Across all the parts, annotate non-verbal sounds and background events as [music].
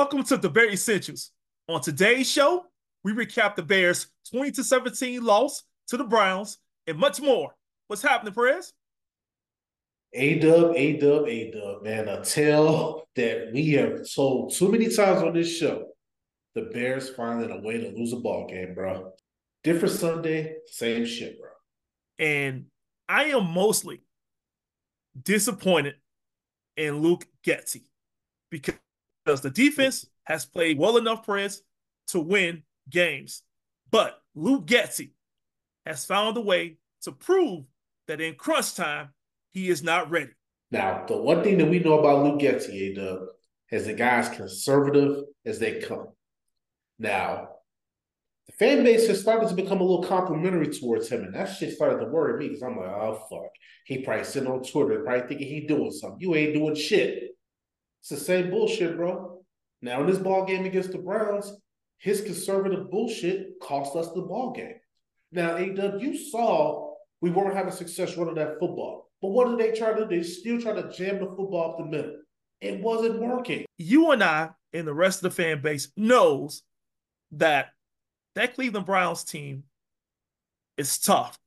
Welcome to the Bear Essentials. On today's show, we recap the Bears' 20 to 17 loss to the Browns and much more. What's happening, Perez? A dub, A dub, A dub, man. A tale that we have told too many times on this show. The Bears finding a way to lose a ball game, bro. Different Sunday, same shit, bro. And I am mostly disappointed in Luke Getsy because the defense has played well enough, Perez, to win games. But Luke Getsy has found a way to prove that in crunch time, he is not ready. Now, the one thing that we know about Luke Getsy, A dub, is the guy's conservative as they come. Now, the fan base has started to become a little complimentary towards him, and that shit started to worry me because I'm like, oh fuck. He probably sitting on Twitter, probably thinking he doing something. You ain't doing shit. It's the same bullshit, bro. Now in this ball game against the Browns, his conservative bullshit cost us the ball game. Now, AW, you saw we weren't having success running that football. But what did they try to do? They still try to jam the football up the middle. It wasn't working. You and I and the rest of the fan base knows that that Cleveland Browns team is tough,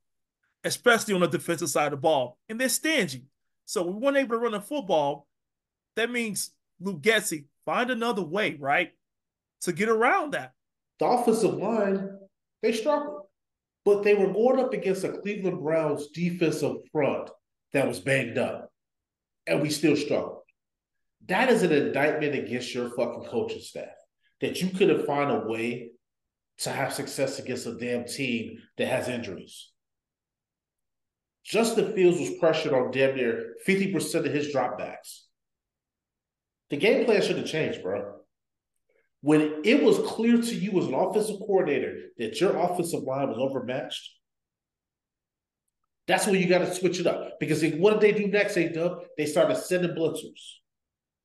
especially on the defensive side of the ball, and they're stingy. So we weren't able to run the football. That means Getsy find another way, right, to get around that. The offensive line, they struggled. But they were going up against a Cleveland Browns defensive front that was banged up. And we still struggled. That is an indictment against your fucking coaching staff. That you couldn't find a way to have success against a damn team that has injuries. Justin Fields was pressured on damn near 50% of his dropbacks. The game plan should have changed, bro. When it was clear to you as an offensive coordinator that your offensive line was overmatched, that's when you got to switch it up. Because they, what did they do next, A Dub? They started sending blitzers.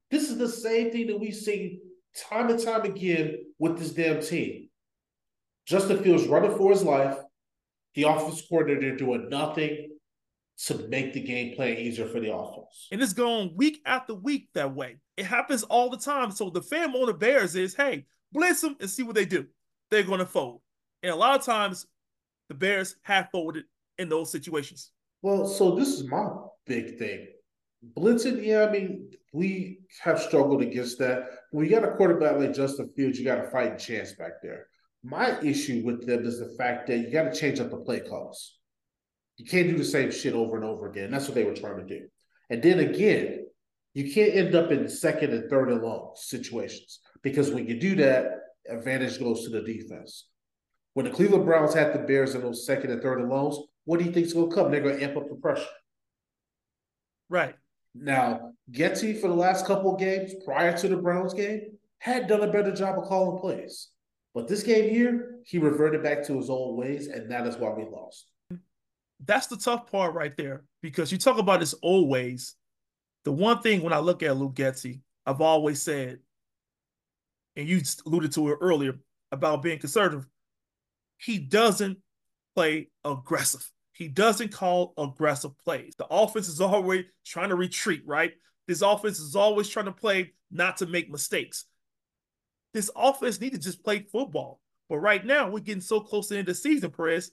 This is the same thing that we see time and time again with this damn team. Justin Fields running for his life, the offensive coordinator doing nothing to make the game plan easier for the offense. And it's going week after week that way. It happens all the time. So the fan on the Bears is, hey, blitz them and see what they do. They're going to fold. And a lot of times, the Bears have folded in those situations. Well, so this is my big thing. Blitzing, yeah, I mean, we have struggled against that. When you got a quarterback like Justin Fields, you got a fighting chance back there. My issue with them is the fact that you got to change up the play calls. You can't do the same shit over and over again. That's what they were trying to do. And then again, you can't end up in second and third and long situations because when you do that, advantage goes to the defense. When the Cleveland Browns had the Bears in those second and third and longs, what do you think's going to come? They're going to amp up the pressure. Right. Now, Getsy for the last couple of games prior to the Browns game had done a better job of calling plays. But this game here, he reverted back to his old ways, and that is why we lost. That's the tough part right there because you talk about this old ways. The one thing when I look at Luke Getsy, I've always said, and you alluded to it earlier about being conservative, he doesn't play aggressive. He doesn't call aggressive plays. The offense is always trying to retreat, right? This offense is always trying to play not to make mistakes. This offense needs to just play football. But right now, we're getting so close to the end of the season, Perez.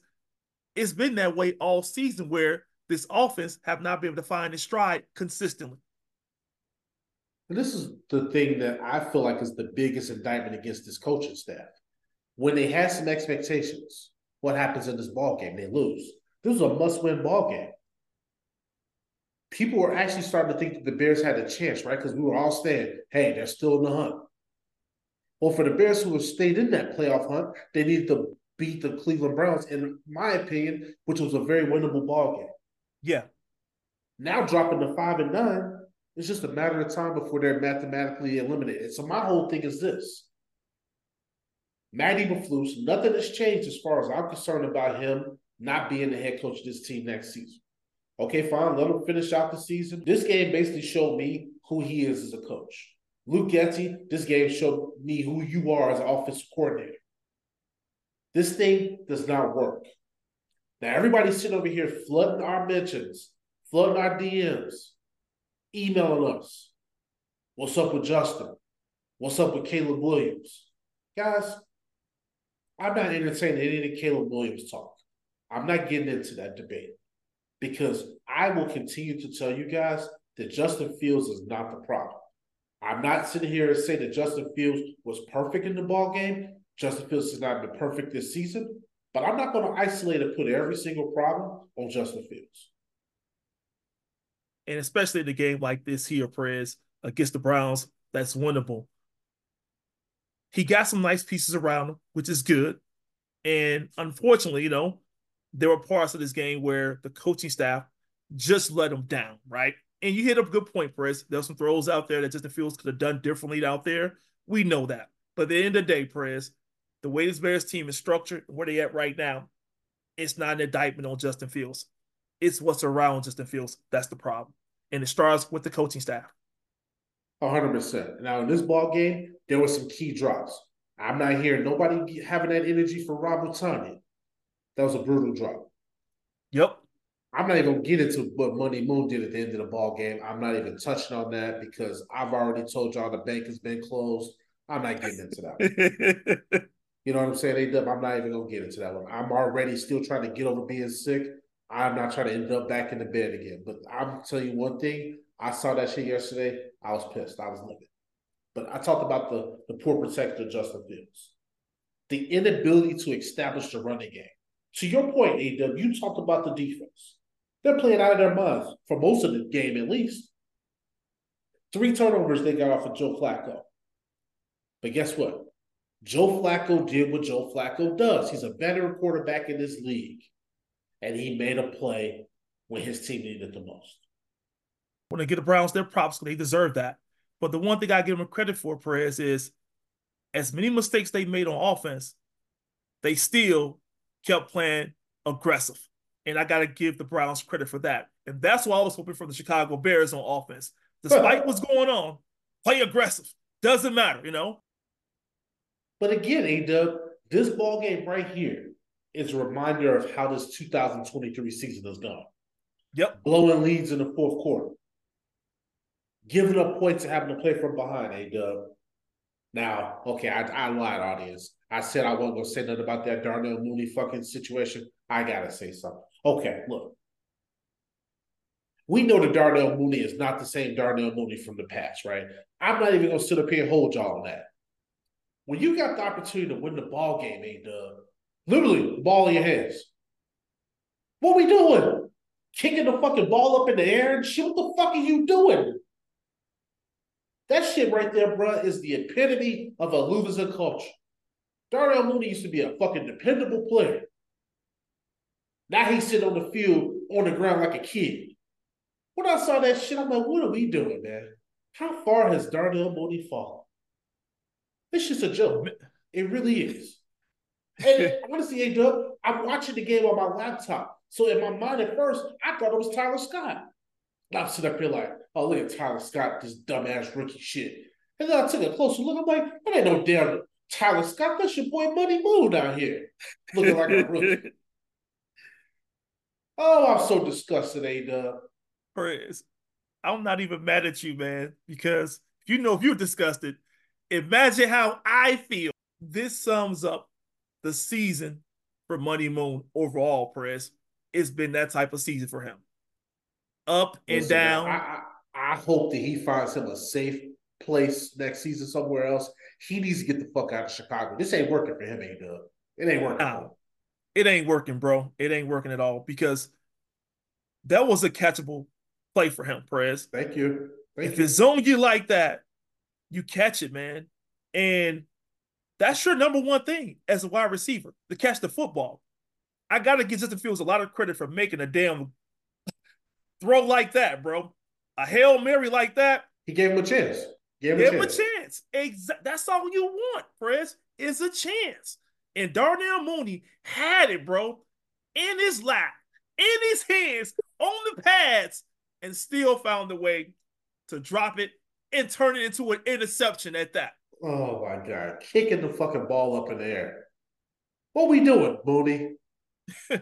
It's been that way all season where this offense have not been able to find its stride consistently. And this is the thing that I feel like is the biggest indictment against this coaching staff. When they had some expectations, what happens in this ball game? They lose. This was a must-win ball game. People were actually starting to think that the Bears had a chance, right? Because we were all saying, "Hey, they're still in the hunt." Well, for the Bears who have stayed in that playoff hunt, they needed to beat the Cleveland Browns, in my opinion, which was a very winnable ball game. Yeah. Now dropping to five and nine, it's just a matter of time before they're mathematically eliminated. So my whole thing is this. Matt Eberflus, nothing has changed as far as I'm concerned about him not being the head coach of this team next season. Okay, fine, let him finish out the season. This game basically showed me who he is as a coach. Luke Getsy, this game showed me who you are as an offensive coordinator. This thing does not work. Now, everybody's sitting over here flooding our mentions, flooding our DMs, emailing us. What's up with Justin? What's up with Caleb Williams? Guys, I'm not entertaining any of the Caleb Williams talk. I'm not getting into that debate because I will continue to tell you guys that Justin Fields is not the problem. I'm not sitting here and saying that Justin Fields was perfect in the ball game. Justin Fields has not been perfect this season, but I'm not going to isolate and put every single problem on Justin Fields. And especially in a game like this here, Prez, against the Browns, that's winnable. He got some nice pieces around him, which is good. And unfortunately, you know, there were parts of this game where the coaching staff just let him down, right? And you hit a good point, Prez. were some throws out there that Justin Fields could have done differently out there. We know that. But at the end of the day, Prez, the way this Bears team is structured, where they at right now, it's not an indictment on Justin Fields. It's what's around Justin Fields. That's the problem. And it starts with the coaching staff. 100%. Now, in this ball game, there were some key drops. I'm not hearing nobody having that energy for Rob Tonyan. That was a brutal drop. Yep. I'm not even gonna get into what Money Moon did at the end of the ball game. I'm not even touching on that because I've already told y'all the bank has been closed. I'm not getting into that. [laughs] you know what I'm saying? i'm not even gonna get into that one. I'm already still trying to get over being sick. I'm not trying to end up back in the bed again. But I'm telling you one thing. I saw that shit yesterday. I was pissed. I was livid. But I talked about the the poor protector Justin Fields, the inability to establish the running game. To your point, AW, you talked about the defense. They're playing out of their minds for most of the game, at least. Three turnovers they got off of Joe Flacco. But guess what? Joe Flacco did what Joe Flacco does. He's a veteran quarterback in this league. And he made a play when his team needed it the most. When they get the Browns their props, they deserve that. But the one thing I give them credit for, Perez, is as many mistakes they made on offense, they still kept playing aggressive. And I got to give the Browns credit for that. And that's what I was hoping for the Chicago Bears on offense. Despite [laughs] what's going on, play aggressive. Doesn't matter, you know? But again, A this ball game right here is a reminder of how this 2023 season has gone. Yep. Blowing leads in the fourth quarter. Giving up points and having to play from behind, A Now, okay, I, I lied, audience. I said I wasn't going to say nothing about that Darnell Mooney fucking situation. I got to say something. Okay, look. We know that Darnell Mooney is not the same Darnell Mooney from the past, right? I'm not even going to sit up here and hold y'all on that. When you got the opportunity to win the ball game, A Dub, literally ball in your hands. What we doing? Kicking the fucking ball up in the air and shit. What the fuck are you doing? That shit right there, bro, is the epitome of a loser culture. Darnell Mooney used to be a fucking dependable player. Now he's sitting on the field on the ground like a kid. When I saw that shit, I'm like, what are we doing, man? How far has Darnell Mooney fallen? It's just a joke. It really is. And [laughs] honestly, A Dub, I'm watching the game on my laptop. So in my mind at first, I thought it was Tyler Scott. And I'm sitting up here like, oh, look at Tyler Scott, this dumbass rookie shit. And then I took a closer look. I'm like, that ain't no damn Tyler Scott. That's your boy Money Moon down here. Looking like a rookie. [laughs] Oh, I'm so disgusted, A Dub. Chris, I'm not even mad at you, man, because you know if you're disgusted, imagine how I feel. This sums up the season for Money Moon overall, Press. It's been that type of season for him. Up and Listen, down. I, I, I hope that he finds him a safe place next season somewhere else. He needs to get the fuck out of Chicago. This ain't working for him, ain't dub. It ain't working. No, it ain't working, bro. It ain't working at all because that was a catchable play for him, Prez. Thank you. Thank if you. it's zone you like that, you catch it, man. And that's your number one thing as a wide receiver to catch the football. I got to give Justin Fields a lot of credit for making a damn throw like that, bro. A Hail Mary like that. He gave him a chance. Gave him, Give a, him a chance. chance. Exa- that's all you want, Prez, is a chance. And Darnell Mooney had it, bro, in his lap, in his hands, on the pads, and still found a way to drop it and turn it into an interception at that. Oh my god, kicking the fucking ball up in the air. What we doing, Mooney? [laughs]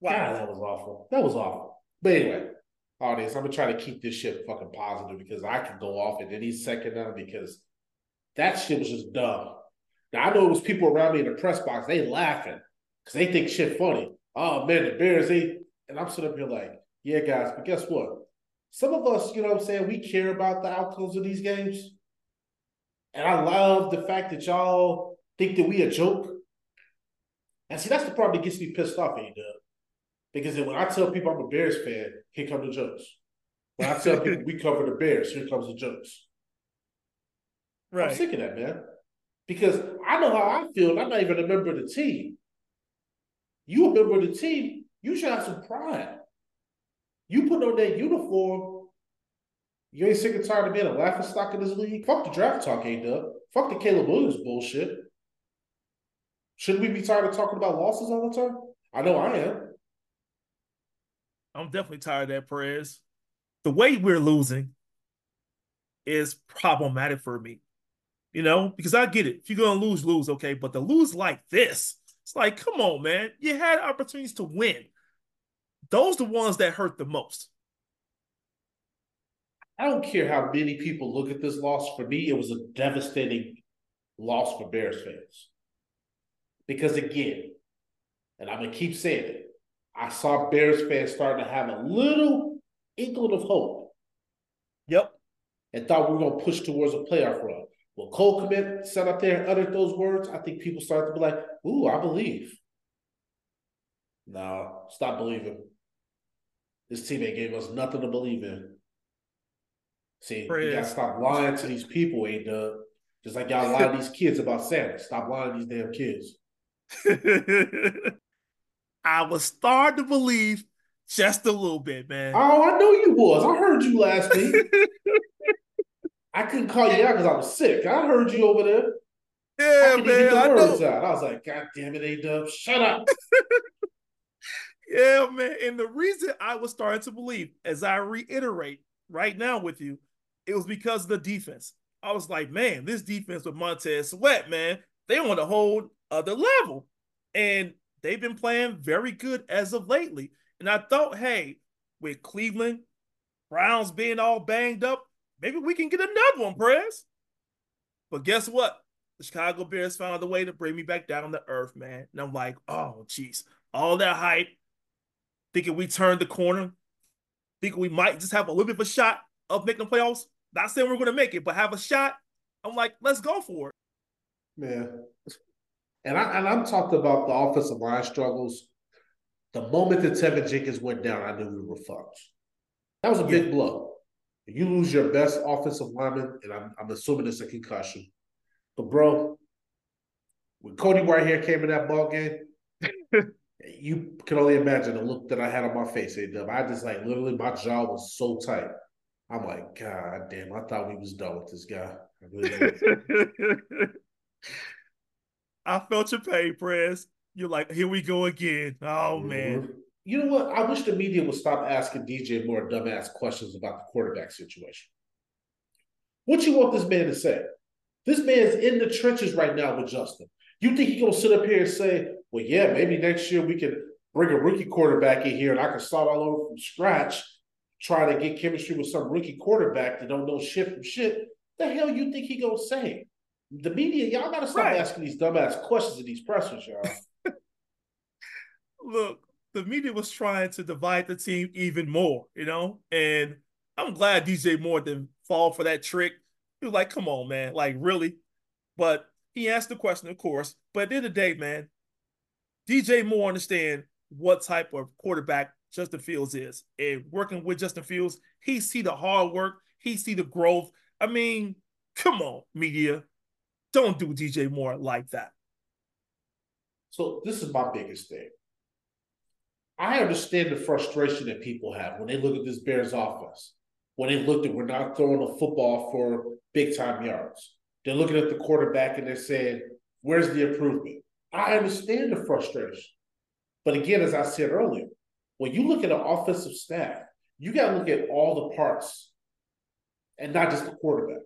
Wow. God, that was awful. That was awful. But anyway, audience, I'm gonna try to keep this shit fucking positive because I can go off at any second now because that shit was just dumb. Now I know it was people around me in the press box, they laughing because they think shit funny. Oh man, the Bears, they and I'm sitting up here like, yeah, guys, but guess what? Some of us, you know what I'm saying, we care about the outcomes of these games. And I love the fact that y'all think that we a joke. And see, that's the part that gets me pissed off, A-Dub. Because then when I tell people I'm a Bears fan, here come the jokes. When I tell people [laughs] we cover the Bears, here comes the jokes. Right. I'm sick of that, man. Because I know how I feel, and I'm not even a member of the team. You a member of the team, you should have some pride. You put on that uniform, you ain't sick and tired of being a laughing stock in this league? Fuck the draft talk, ain't dub. Fuck the Caleb Williams bullshit. Shouldn't we be tired of talking about losses all the time? I know I am. I'm definitely tired of that, Perez. The way we're losing is problematic for me. You know, because I get it. If you're gonna lose, lose, okay. But to lose like this, it's like, come on, man. You had opportunities to win. Those the ones that hurt the most. I don't care how many people look at this loss. For me, it was a devastating loss for Bears fans. Because again, and I'm gonna keep saying it, I saw Bears fans starting to have a little inkling of hope Yep. and thought we were gonna push towards a playoff run. When Cole Kmet sat up there and uttered those words, I think people started to be like, ooh, I believe. No, stop believing. This team ain't gave us nothing to believe in. See, you gotta stop lying to these people, ain't Doug. Just like y'all lie to these kids about Santa. Stop lying to these damn kids. [laughs] I was starting to believe just a little bit, man. Oh, I know you was. I heard you last week. [laughs] I couldn't call you out because I was sick. I heard you over there. I yeah, couldn't man. I know. out. I was like, God damn it, A-Dub, shut up. [laughs] Yeah, man. And the reason I was starting to believe, as I reiterate right now with you, it was because of the defense. I was like, man, this defense with Montez Sweat, man, they on a whole other level. And they've been playing very good as of lately. And I thought, hey, with Cleveland, Browns being all banged up, maybe we can get another one, Prez. But guess what? The Chicago Bears found a way to bring me back down to earth, man. And I'm like, oh, jeez, all that hype, thinking we turned the corner, thinking we might just have a little bit of a shot of making the playoffs. Not saying we're going to make it, but have a shot. I'm like, let's go for it. Man. And I and I'm talking about the offensive line struggles. The moment that Teven Jenkins went down, I knew we were fucked. That was a big blow. You lose your best offensive lineman, and I'm, I'm assuming it's a concussion. But bro, when Cody Whitehair came in that ball game, [laughs] you can only imagine the look that I had on my face. I just like literally my jaw was so tight. I'm like, God damn, I thought we was done with this guy. I really. [laughs] I felt your pain, Press. You're like, here we go again. Oh, mm-hmm. man. You know what? I wish the media would stop asking DJ Moore dumbass questions about the quarterback situation. What you want this man to say? This man's in the trenches right now with Justin. You think he gonna sit up here and say, "Well, yeah, maybe next year we can bring a rookie quarterback in here and I can start all over from scratch, trying to get chemistry with some rookie quarterback that don't know shit from shit." The hell you think he gonna say? The media, y'all gotta stop Right. asking these dumbass questions in these pressers, y'all. [laughs] Look, the media was trying to divide the team even more, you know? And I'm glad DJ Moore didn't fall for that trick. He was like, come on, man. Like, really? But he asked the question, of course. But at the end of the day, man, DJ Moore understand what type of quarterback Justin Fields is. And working with Justin Fields, he see the hard work, he see the growth. I mean, come on, media. Don't do DJ Moore like that. So this is my biggest thing. I understand the frustration that people have when they look at this Bears offense. When they look at we're not throwing a football for big time yards. They're looking at the quarterback and they're saying, Where's the improvement? I understand the frustration. But again, as I said earlier, when you look at an offensive staff, you got to look at all the parts and not just the quarterback.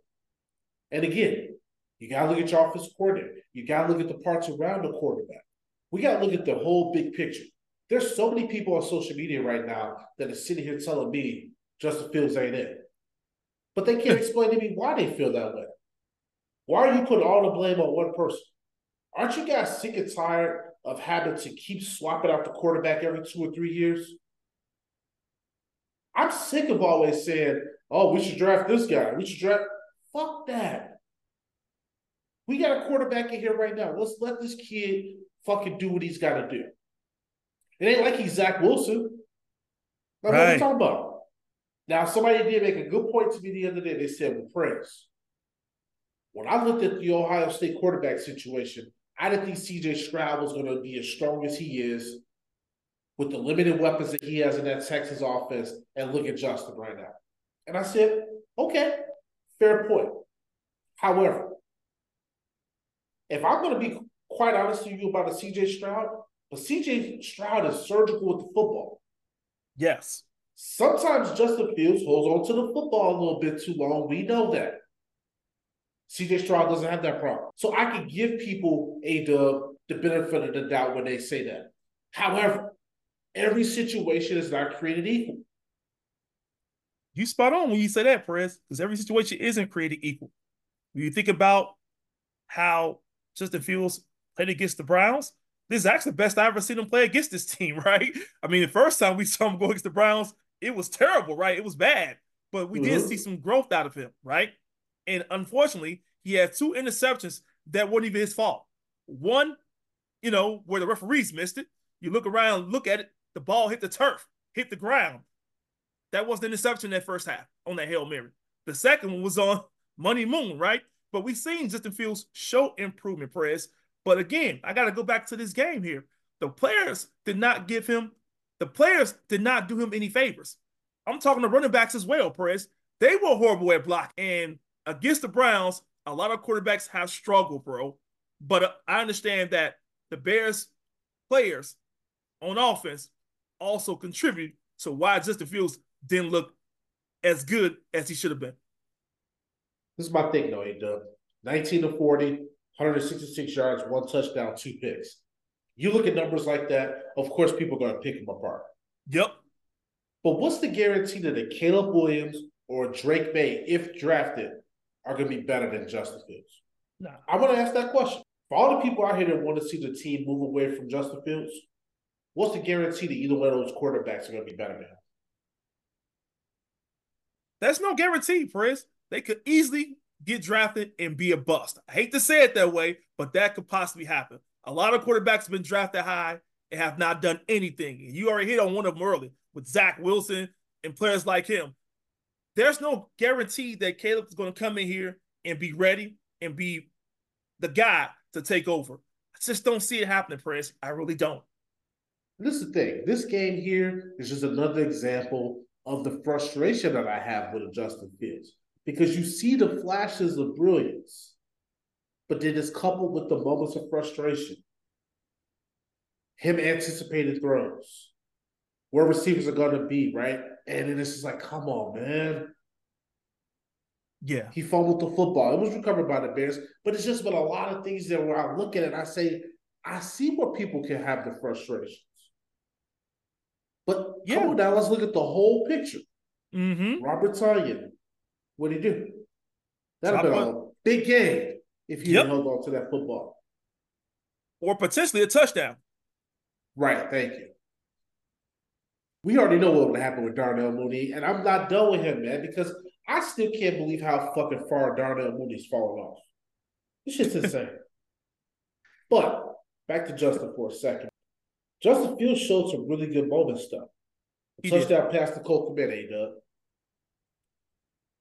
And again, you got to look at your offensive coordinator. You got to look at the parts around the quarterback. We got to look at the whole big picture. There's so many people on social media right now that are sitting here telling me Justin Fields ain't it. But they can't [laughs] explain to me why they feel that way. Why are you putting all the blame on one person? Aren't you guys sick and tired of having to keep swapping out the quarterback every two or three years? I'm sick of always saying, oh, we should draft this guy. We should draft. Fuck that. We got a quarterback in here right now. Let's let this kid fucking do what he's got to do. It ain't like he's Zach Wilson. Now, right. What are you talking about? Now, somebody did make a good point to me the other day. They said, well, Prince, when I looked at the Ohio State quarterback situation, I didn't think CJ Stroud was going to be as strong as he is with the limited weapons that he has in that Texas offense. And look at Justin right now. And I said, okay, fair point. However, if I'm going to be quite honest with you about a CJ Stroud, but CJ Stroud is surgical with the football. Yes. Sometimes Justin Fields holds on to the football a little bit too long. We know that. CJ Stroud doesn't have that problem. So I can give people a the, the benefit of the doubt when they say that. However, every situation is not created equal. You spot on when you say that, Perez, because every situation isn't created equal. When you think about how Justin Fields played against the Browns, this is actually the best I've ever seen him play against this [laughs] team, right? I mean, the first time we saw him go against the Browns, it was terrible, right? It was bad, but we mm-hmm. did see some growth out of him, right? And unfortunately, he had two interceptions that weren't even his fault. One, you know, where the referees missed it. You look around, look at it, the ball hit the turf, hit the ground. That was the interception that first half on that Hail Mary. The second one was on [laughs] Money Moon, right? But we've seen Justin Fields show improvement, Perez. But again, I got to go back to this game here. The players did not give him, the players did not do him any favors. I'm talking to running backs as well, Perez. They were horrible at block. And against the Browns, a lot of quarterbacks have struggled, bro. But uh, I understand that the Bears players on offense also contribute to why Justin Fields didn't look as good as he should have been. This is my thing, though, A-Dub. 19 to 40, 166 yards, one touchdown, two picks. You look at numbers like that, of course, people are going to pick him apart. Yep. But what's the guarantee that a Caleb Williams or Drake Maye, if drafted, are going to be better than Justin Fields? No. I want to ask that question. For all the people out here that want to see the team move away from Justin Fields, what's the guarantee that either one of those quarterbacks are going to be better than him? That's no guarantee, Chris. They could easily get drafted and be a bust. I hate to say it that way, but that could possibly happen. A lot of quarterbacks have been drafted high and have not done anything. You already hit on one of them early with Zach Wilson and players like him. There's no guarantee that Caleb is going to come in here and be ready and be the guy to take over. I just don't see it happening, Prince. I really don't. This is the thing. This game here is just another example of the frustration that I have with Justin Fields because you see the flashes of brilliance, but then it's coupled with the moments of frustration. Him anticipated throws, where receivers are going to be, right? And then it's just like, come on, man. Yeah. He fumbled the football. It was recovered by the Bears, but it's just been a lot of things that where I look at it, I say, I see where people can have the frustrations. But yeah. come on now, let's look at the whole picture. Mm-hmm. Robert Tonyan, what did he do? That'd have been a big game if he yep. held on to that football. Or potentially a touchdown. Right, thank you. We already know what would happen with Darnell Mooney, and I'm not done with him, man, because I still can't believe how fucking far Darnell Mooney's fallen off. This shit's insane. [laughs] but back to Justin for a second. Justin Fields showed some really good moment stuff. Touchdown pass to Cole Kmet, A-Dub.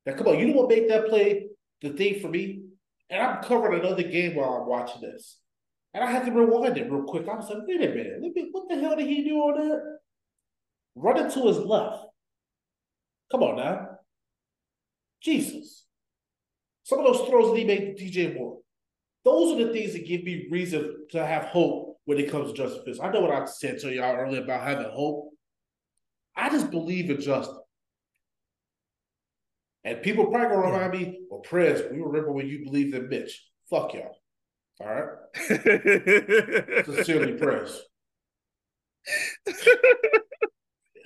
Now, come on, you know what made that play the thing for me? And I'm covering another game while I'm watching this. And I had to rewind it real quick. I was like, wait a minute, what the hell did he do on that? Running to his left. Come on now. Jesus. Some of those throws that he made to DJ Moore. Those are the things that give me reason to have hope when it comes to Justin Fields. I know what I said to y'all earlier about having hope. I just believe in Justin. And people probably gonna remind me, well, Prez, we remember when you believed in Mitch. Fuck y'all. All right. [laughs] Sincerely, Prez. [laughs]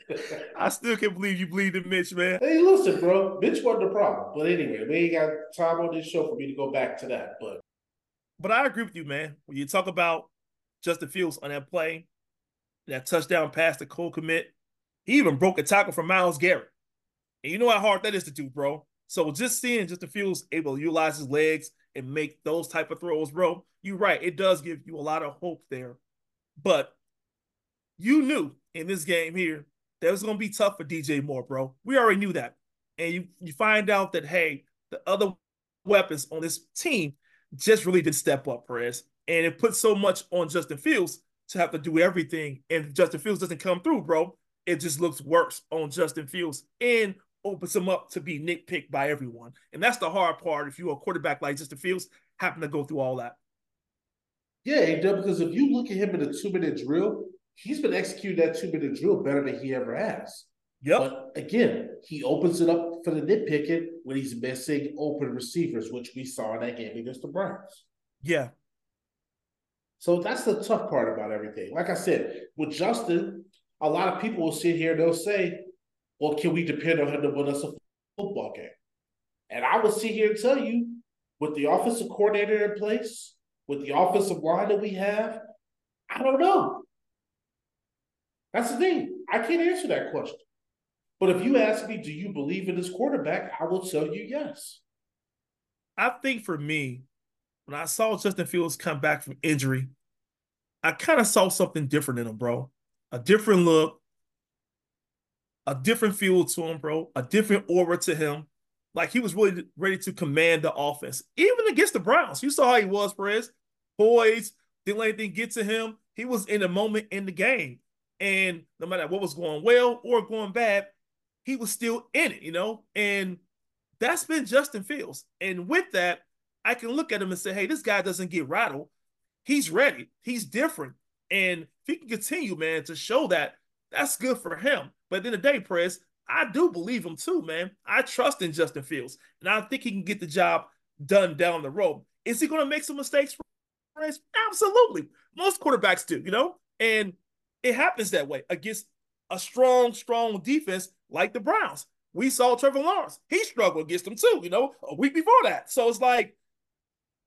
[laughs] I still can't believe you believed in Mitch, man. Hey, listen, bro. Mitch wasn't the problem. But anyway, we ain't got time on this show for me to go back to that. But but I agree with you, man. When you talk about Justin Fields on that play, that touchdown pass to Cole Kmet, he even broke a tackle from Myles Garrett. And you know how hard that is to do, bro. So just seeing Justin Fields able to utilize his legs and make those type of throws, bro, you're right. It does give you a lot of hope there. But you knew in this game here that was going to be tough for DJ Moore, bro. We already knew that. And you, you find out that, hey, the other weapons on this team just really did step up, Perez. And it puts so much on Justin Fields to have to do everything. And Justin Fields doesn't come through, bro. It just looks worse on Justin Fields and opens him up to be nitpicked by everyone. And that's the hard part if you're a quarterback like Justin Fields, having to go through all that. Yeah, because if you look at him in a two minute drill, he's been executing that two minute drill better than he ever has. Yep. But again, he opens it up for the nitpicking when he's missing open receivers, which we saw in that game against the Browns. Yeah. So that's the tough part about everything. Like I said, with Justin, a lot of people will sit here and they'll say, well, can we depend on him to win us a football game? And I will sit here and tell you, with the offensive coordinator in place, with the offensive line that we have, I don't know. That's the thing. I can't answer that question. But if you ask me, do you believe in this quarterback? I will tell you yes. I think for me, when I saw Justin Fields come back from injury, I kind of saw something different in him, bro. A different look, a different feel to him, bro. A different aura to him. Like he was really ready to command the offense, even against the Browns. You saw how he was, Perez. Boys didn't let anything get to him. He was in a moment in the game. And no matter what was going well or going bad, he was still in it, you know? And that's been Justin Fields. And with that, I can look at him and say, hey, this guy doesn't get rattled. He's ready. He's different. And if he can continue, man, to show that, that's good for him. But at the end of the day, Press, I do believe him too, man. I trust in Justin Fields. And I think he can get the job done down the road. Is he going to make some mistakes, Press? Absolutely. Most quarterbacks do, you know? And it happens that way against a strong, strong defense like the Browns. We saw Trevor Lawrence. He struggled against them too, you know, a week before that. So it's like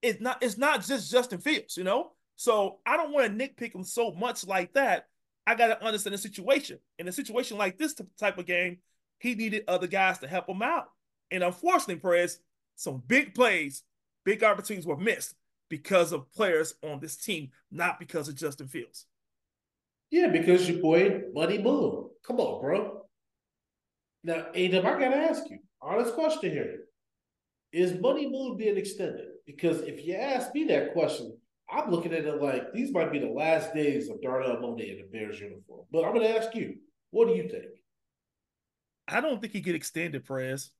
it's not it's not just Justin Fields, you know. So I don't want to nitpick him so much like that. I got to understand the situation. In a situation like this type of game, he needed other guys to help him out. And unfortunately, Perez, some big plays, big opportunities were missed because of players on this team, not because of Justin Fields. Yeah, because your boy Money Moon. Come on, bro. Now, Adam, I gotta ask you, honest question here. Is Money Moon being extended? Because if you ask me that question, I'm looking at it like these might be the last days of Darnell Mooney in the Bears uniform. But I'm gonna ask you, what do you think? I don't think he get extended, Prez.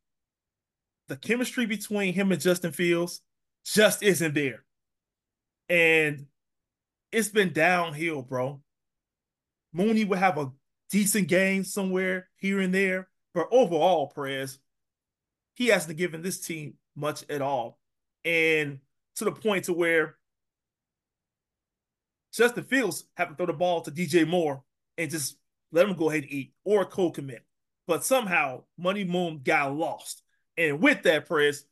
The chemistry between him and Justin Fields just isn't there. And it's been downhill, bro. Mooney would have a decent game somewhere here and there, but overall, Perez, he hasn't given this team much at all, and to the point to where Justin Fields have to throw the ball to DJ Moore and just let him go ahead and eat or Cole Kmet. But somehow Money Moon got lost, and with that, Perez,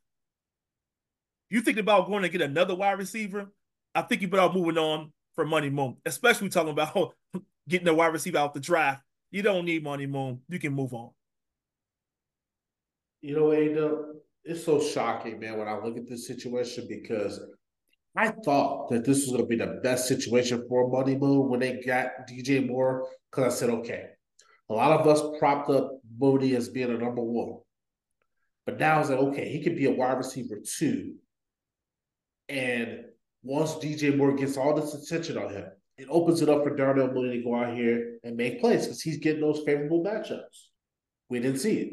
you think about going to get another wide receiver? I think you better moving on for Money Moon, especially talking about [laughs] getting a wide receiver out the draft. You don't need money, Moon. You can move on. You know, Ada, it's so shocking, man, when I look at this situation because I thought that this was going to be the best situation for Money Moon when they got DJ Moore. Because I said, okay, a lot of us propped up Mooney as being a number one. But now it's like, okay, he could be a wide receiver too. And once DJ Moore gets all this attention on him, it opens it up for Darnell Mooney to go out here and make plays because he's getting those favorable matchups. We didn't see it.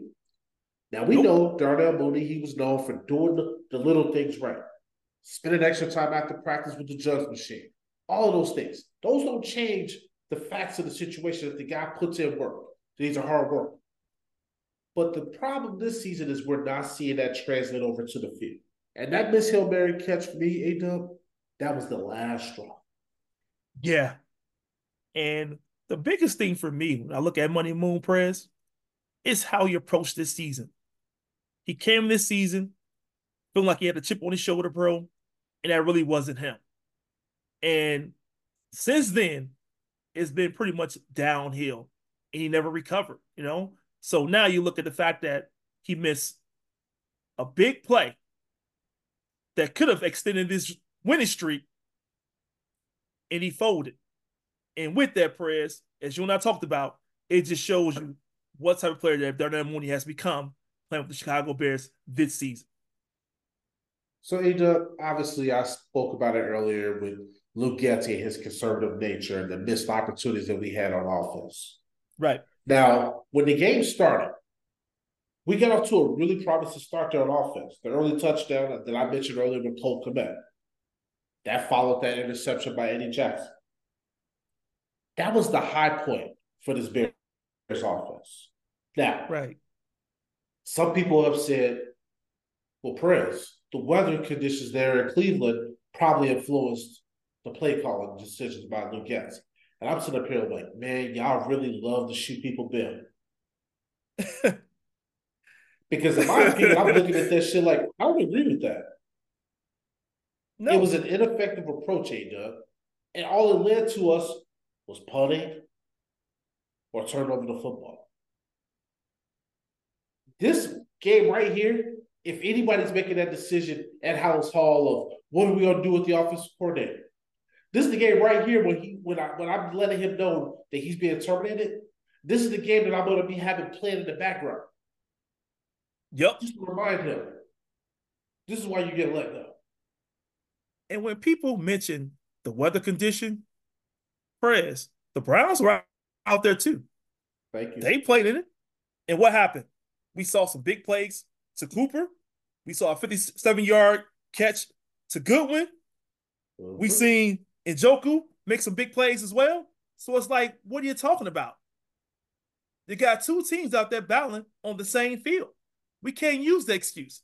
Now we nope. know Darnell Mooney, he was known for doing the, the, little things right. Spending extra time after practice with the JUGS machine. All of those things. Those don't change the facts of the situation that the guy puts in work. These are hard work. But the problem this season is we're not seeing that translate over to the field. And that Miss Hail Mary catch for me, A Dub, that was the last straw. Yeah. And the biggest thing for me when I look at Money Moon Press is how he approached this season. He came this season feeling like he had a chip on his shoulder, bro, and that really wasn't him. And since then, it's been pretty much downhill, and he never recovered. You know, so now you look at the fact that he missed a big play that could have extended his winning streak, and he folded. And with that, press, as you and I talked about, it just shows you what type of player that Darnell Mooney has become playing with the Chicago Bears this season. So, Ada, obviously, I spoke about it earlier with Luke and his conservative nature, and the missed opportunities that we had on offense. Right. Now, when the game started, we got off to a really promising start there on offense. The early touchdown that I mentioned earlier with Cole Kmet. That followed that interception by Eddie Jackson. That was the high point for this Bears offense. Now, right. Some people have said, well, Prez, the weather conditions there in Cleveland probably influenced the play calling decisions by Luke Getsy. And I'm sitting up here like, man, y'all really love to shoot people bill. [laughs] because in my opinion, I'm looking at this shit like, I don't agree with that. No. It was an ineffective approach, A Dub. And all it led to us was punting or turning over the football. This game right here, if anybody's making that decision at Halas Hall of what are we gonna do with the offensive coordinator, this is the game right here when he when I when I'm letting him know that he's being terminated. This is the game that I'm gonna be having playing in the background. Yep. Just to remind him. This is why you get let go. And when people mention the weather condition, press, the Browns were out there too. Thank you. They played in it. And what happened? We saw some big plays to Cooper. We saw a 57 yard catch to Goodwin. Mm-hmm. We seen Njoku make some big plays as well. So it's like, what are you talking about? You got two teams out there battling on the same field. We can't use the excuse.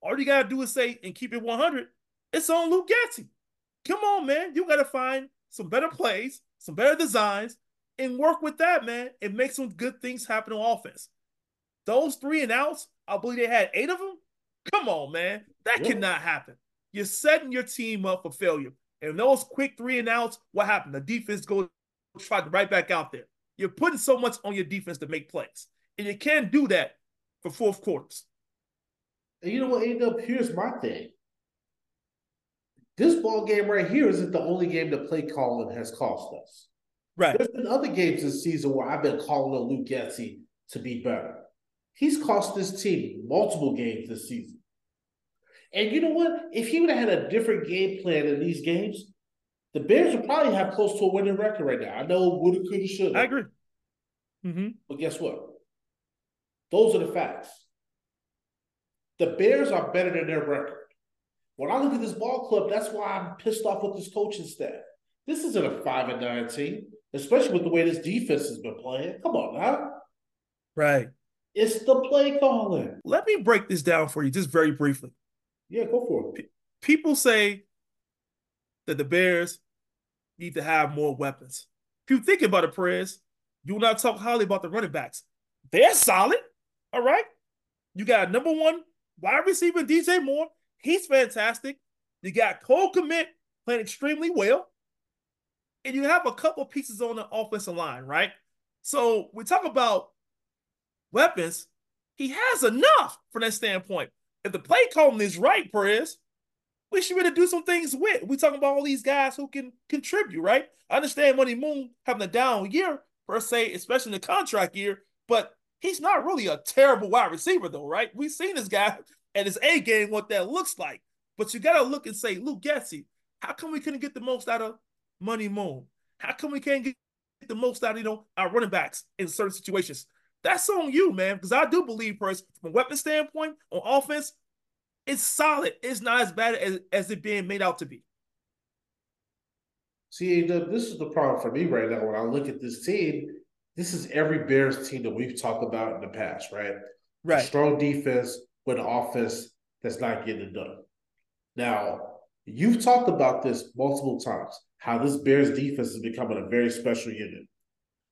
All you gotta do is say and keep it 100. It's on Luke Getsy. Come on, man. You gotta find some better plays, some better designs, and work with that, man, and make some good things happen on offense. Those three and outs, I believe they had eight of them. Come on, man. That yeah. cannot happen. You're setting your team up for failure. And those quick three and outs, what happened? The defense goes try right back out there. You're putting so much on your defense to make plays. And you can't do that for fourth quarters. And you know what, End up here's my thing. This ball game right here isn't the only game that play calling has cost us. Right. There's been other games this season where I've been calling on Luke Getsy to be better. He's cost this team multiple games this season. And you know what? If he would have had a different game plan in these games, the Bears would probably have close to a winning record right now. I know woulda, coulda, shoulda. I agree. Mm-hmm. But guess what? Those are the facts. The Bears are better than their record. When I look at this ball club, that's why I'm pissed off with this coaching staff. This isn't a five and nine team, especially with the way this defense has been playing. Come on now. Right. It's the play calling. Let me break this down for you just very briefly. Yeah, go for it. P- people say that the Bears need to have more weapons. If you think about it, Prez, you will not talk highly about the running backs. They're solid. All right. You got number one wide receiver DJ Moore. He's fantastic. You got Cole Kmet playing extremely well. And you have a couple pieces on the offensive line, right? So we talk about weapons, he has enough from that standpoint. If the play calling is right, Perez, we should really do some things with. We talking about all these guys who can contribute, right? I understand Money Moon having a down year per se, especially in the contract year, but he's not really a terrible wide receiver, though, right? We've seen this guy at his A game what that looks like. But you got to look and say, Luke Getsy, how come we couldn't get the most out of Money Moon? How come we can't get the most out of you know our running backs in certain situations? That's on you, man. Because I do believe, first, from a weapon standpoint on offense, it's solid. It's not as bad as, as it being made out to be. See, this is the problem for me right now. When I look at this team, this is every Bears team that we've talked about in the past, right? Right. A strong defense with an offense that's not getting it done. Now, you've talked about this multiple times, how this Bears defense is becoming a very special unit.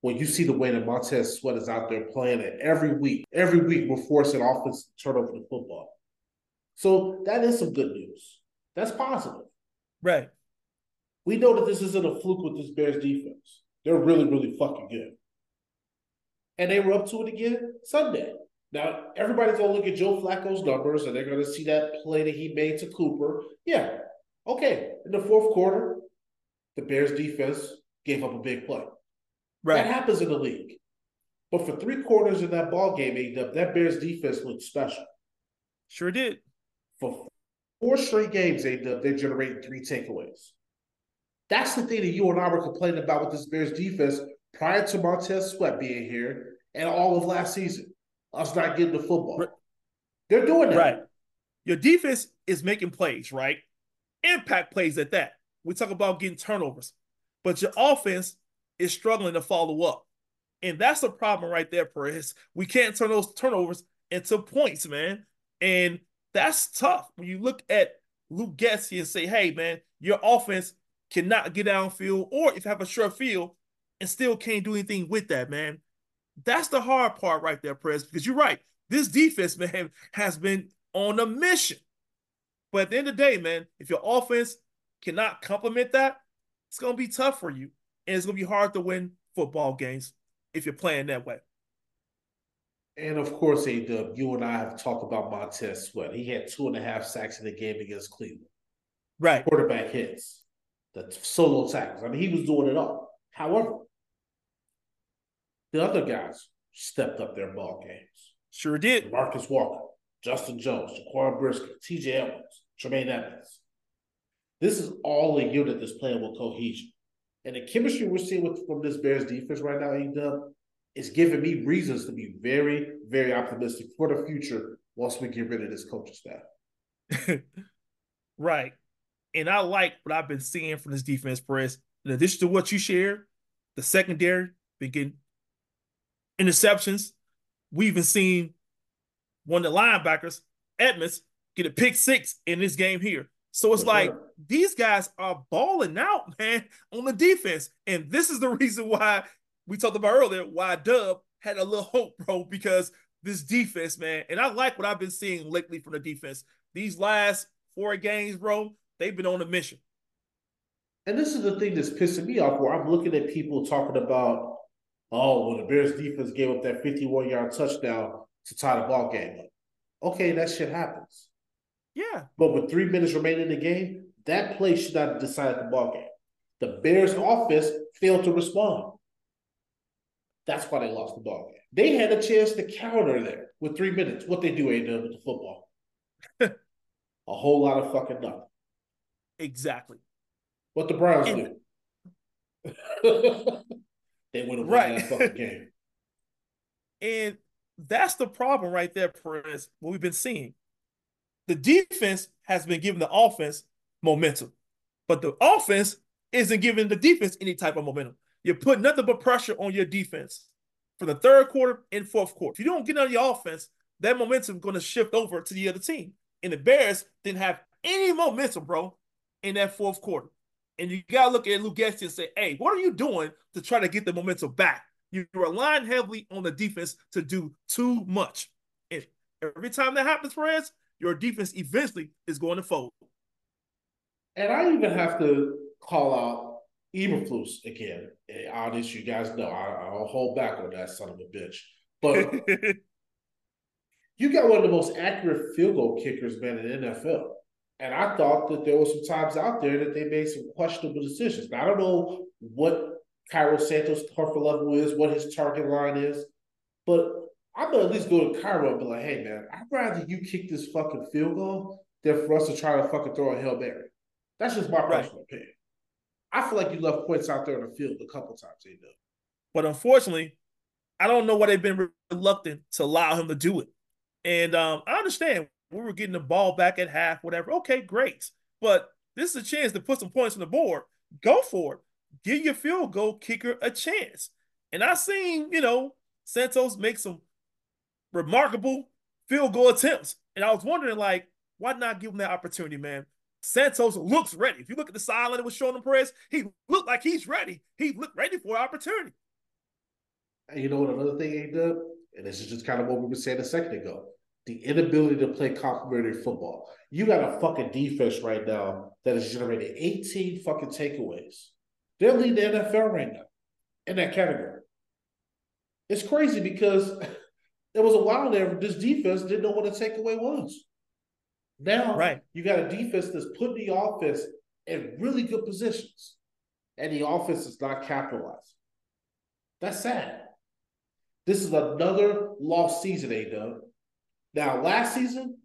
When you see the way that Montez Sweat is out there playing it every week, every week we're forcing offense to turn over the football. So that is some good news. That's positive. Right. We know that this isn't a fluke with this Bears defense. They're really, really fucking good. And they were up to it again Sunday. Now, everybody's going to look at Joe Flacco's numbers and they're going to see that play that he made to Cooper. Yeah. Okay. In the fourth quarter, the Bears defense gave up a big play. Right. That happens in the league. But for three quarters of that ball game, that Bears defense looked special. Sure did. For four straight games, they're generating three takeaways. That's the thing that you and I were complaining about with this Bears defense prior to Montez Sweat being here and all of last season. Us not getting the football. They're doing that. Right. Your defense is making plays, right? Impact plays at that. We talk about getting turnovers, but your offense is struggling to follow up. And that's the problem right there, Perez. We can't turn those turnovers into points, man. And that's tough when you look at Luke Getsy and say, hey, man, your offense cannot get downfield, or if you have a short field and still can't do anything with that, man. That's the hard part right there, Press, because you're right. This defense, man, has been on a mission. But at the end of the day, man, if your offense cannot complement that, it's going to be tough for you. And it's going to be hard to win football games if you're playing that way. And of course, A Dub, you and I have talked about Montez Sweat. He had two and a half sacks in the game against Cleveland. Right. Quarterback hits, the solo tackles. I mean, he was doing it all. However, the other guys stepped up their ball games. Sure did. Marcus Walker, Justin Jones, Jaquan Brisker, TJ Edwards, Tremaine Edmunds. This is all a unit that's playing with cohesion. And the chemistry we're seeing with, from this Bears defense right now, A-Dub, is giving me reasons to be very, very optimistic for the future once we get rid of this coaching staff. [laughs] right. And I like what I've been seeing from this defense, press. In addition to what you shared, the secondary been getting interceptions. We even seen one of the linebackers, Edmunds, get a pick six in this game here. So it's like these guys are balling out, [laughs] man, on the defense. And this is the [laughs] reason why we talked about earlier why Dub had a little hope, bro, because this defense, man. And I like what I've been seeing lately from the defense. These last four games, bro, they've been on a mission. And this is the thing that's pissing me off where I'm looking at people talking about oh, well, the Bears defense gave up that 51 yard touchdown to tie the ball game up. Okay, that shit happens. Yeah. But with three minutes remaining in the game, that play should not have decided the ball game. The Bears offense failed to respond. That's why they lost the ball game. They had a chance to counter there with three minutes. What they do ain't done with the football. [laughs] a whole lot of fucking nothing. Exactly. What the Browns and- do. [laughs] They would have won right. that fucking game. [laughs] and that's the problem right there, Perez, what we've been seeing. The defense has been giving the offense momentum, but the offense isn't giving the defense any type of momentum. You're putting nothing but pressure on your defense for the third quarter and fourth quarter. If you don't get on your offense, that momentum is going to shift over to the other team. And the Bears didn't have any momentum, bro, in that fourth quarter. And you got to look at Luke Getsy and say, hey, what are you doing to try to get the momentum back? You're relying heavily on the defense to do too much. And every time that happens, friends, your defense eventually is going to fold. And I even have to call out Eberflus again. Honestly, you guys know I, I'll hold back on that son of a bitch. But [laughs] you got one of the most accurate field goal kickers, man, in the NFL. And I thought that there were some times out there that they made some questionable decisions. Now, I don't know what Cairo Santos' comfort level is, what his target line is, but I'm gonna at least go to Cairo and be like, hey man, I'd rather you kick this fucking field goal than for us to try to fucking throw a Hail Mary. That's just my personal opinion. I feel like you left points out there on the field a couple times, A Dub. But unfortunately, I don't know why they've been reluctant to allow him to do it. And um, I understand we were getting the ball back at half, whatever. Okay, great. But this is a chance to put some points on the board. Go for it. Give your field goal kicker a chance. And I've seen, you know, Santos make some remarkable field goal attempts. And I was wondering, like, why not give him that opportunity, man? Santos looks ready. If you look at the sideline that was showing him press, he looked like he's ready. He looked ready for opportunity. And you know what? Another thing done, and this is just kind of what we were saying a second ago the inability to play complementary football. You got a fucking defense right now that is generating 18 fucking takeaways. They're leading the NFL right now in that category. It's crazy because [laughs] there was a while there this defense didn't know what a takeaway was. Now right. you got a defense that's putting the offense in really good positions, and the offense is not capitalized. That's sad. This is another lost season, A Dub. Now, last season,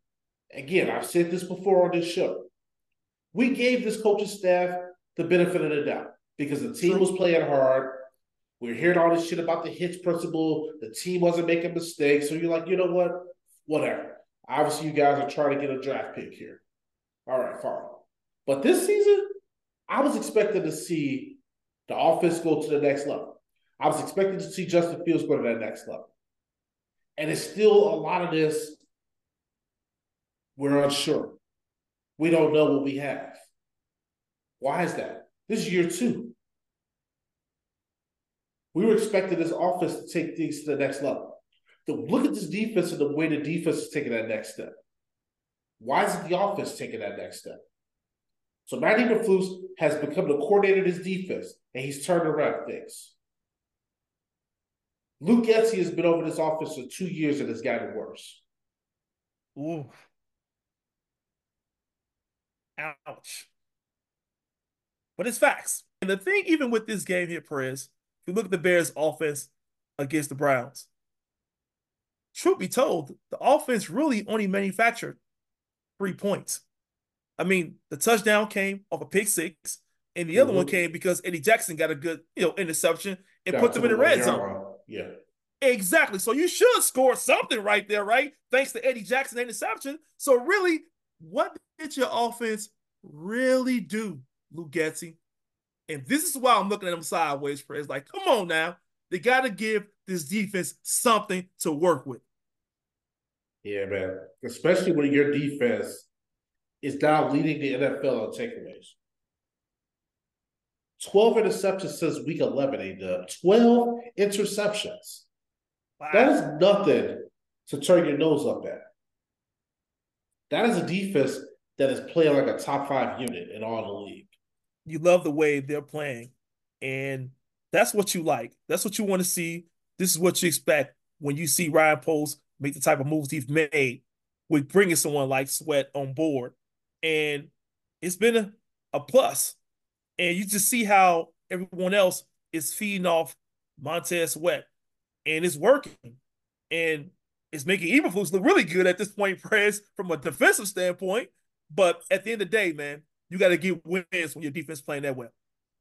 again, I've said this before on this show. We gave this coaching staff the benefit of the doubt because the team was playing hard. We are hearing all this shit about the HITS principle. The team wasn't making mistakes. So you're like, you know what? Whatever. Obviously, you guys are trying to get a draft pick here. All right, fine. But this season, I was expecting to see the offense go to the next level. I was expecting to see Justin Fields go to that next level. And it's still a lot of this. We're unsure. We don't know what we have. Why is that? This is year two. We were expecting this offense to take things to the next level. So look at this defense and the way the defense is taking that next step. Why isn't the offense taking that next step? So Matty Eberflus has become the coordinator of his defense, and he's turned around things. Luke Getsy has been over this office for two years and it's gotten worse. Ooh. Ouch. But it's facts. And the thing, even with this game here, Perez, if you look at the Bears' offense against the Browns, truth be told, the offense really only manufactured three points. I mean, the touchdown came off a pick six, and the mm-hmm. other one mm-hmm. came because Eddie Jackson got a good, you know, interception and got put them in the red zone. Yeah. Exactly. So you should score something right there, right? Thanks to Eddie Jackson interception. So really, what did your offense really do, Luke Getsy? And this is why I'm looking at them sideways, it's like, come on now. They got to give this defense something to work with. Yeah, man. Especially when your defense is now leading the NFL on takeaways. 12 interceptions since week 11, A 12 interceptions. Wow. That is nothing to turn your nose up at. That is a defense that is playing like a top five unit in all the league. You love the way they're playing, and that's what you like. That's what you want to see. This is what you expect when you see Ryan Poles make the type of moves he's made with bringing someone like Sweat on board. And it's been a, a plus. And you just see how everyone else is feeding off Montez Sweat and it's working. And it's making Eberflus look really good at this point, Prez, from a defensive standpoint. But at the end of the day, man, you got to get wins when your defense playing that well.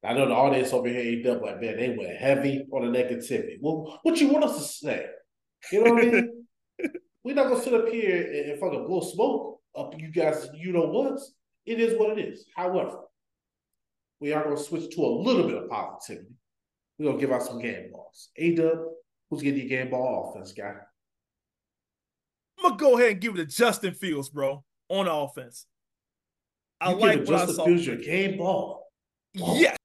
I know the audience over here ain't done like, man, they went heavy on the negativity. Well, what you want us to say? You know what I mean? [laughs] We're not gonna sit up here and, and fucking blow smoke up you guys. You know what? It is what it is. However, we are gonna switch to a little bit of positivity. We're gonna give out some game balls. A Dub, Who's getting your game ball offense, guy? I'm gonna go ahead and give it to Justin Fields, bro, on offense. I you like Justin Fields your game ball. Oh. Yes,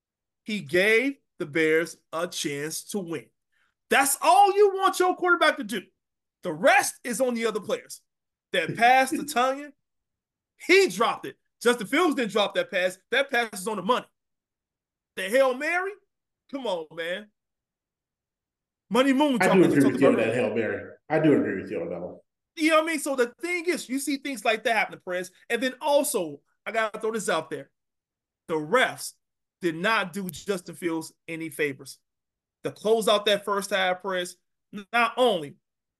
he gave the Bears a chance to win. That's all you want your quarterback to do. The rest is on the other players. That [laughs] pass to Tonyan, he dropped it. Justin Fields didn't drop that pass. That pass is on the money. The Hail Mary, come on, man. Money Moon. I do agree with you on that Hail Mary. I do agree with you on that one. You know what I mean? So the thing is, you see things like that happen, Press. And then also, I gotta throw this out there. The refs did not do Justin Fields any favors. To close out that first half press, not only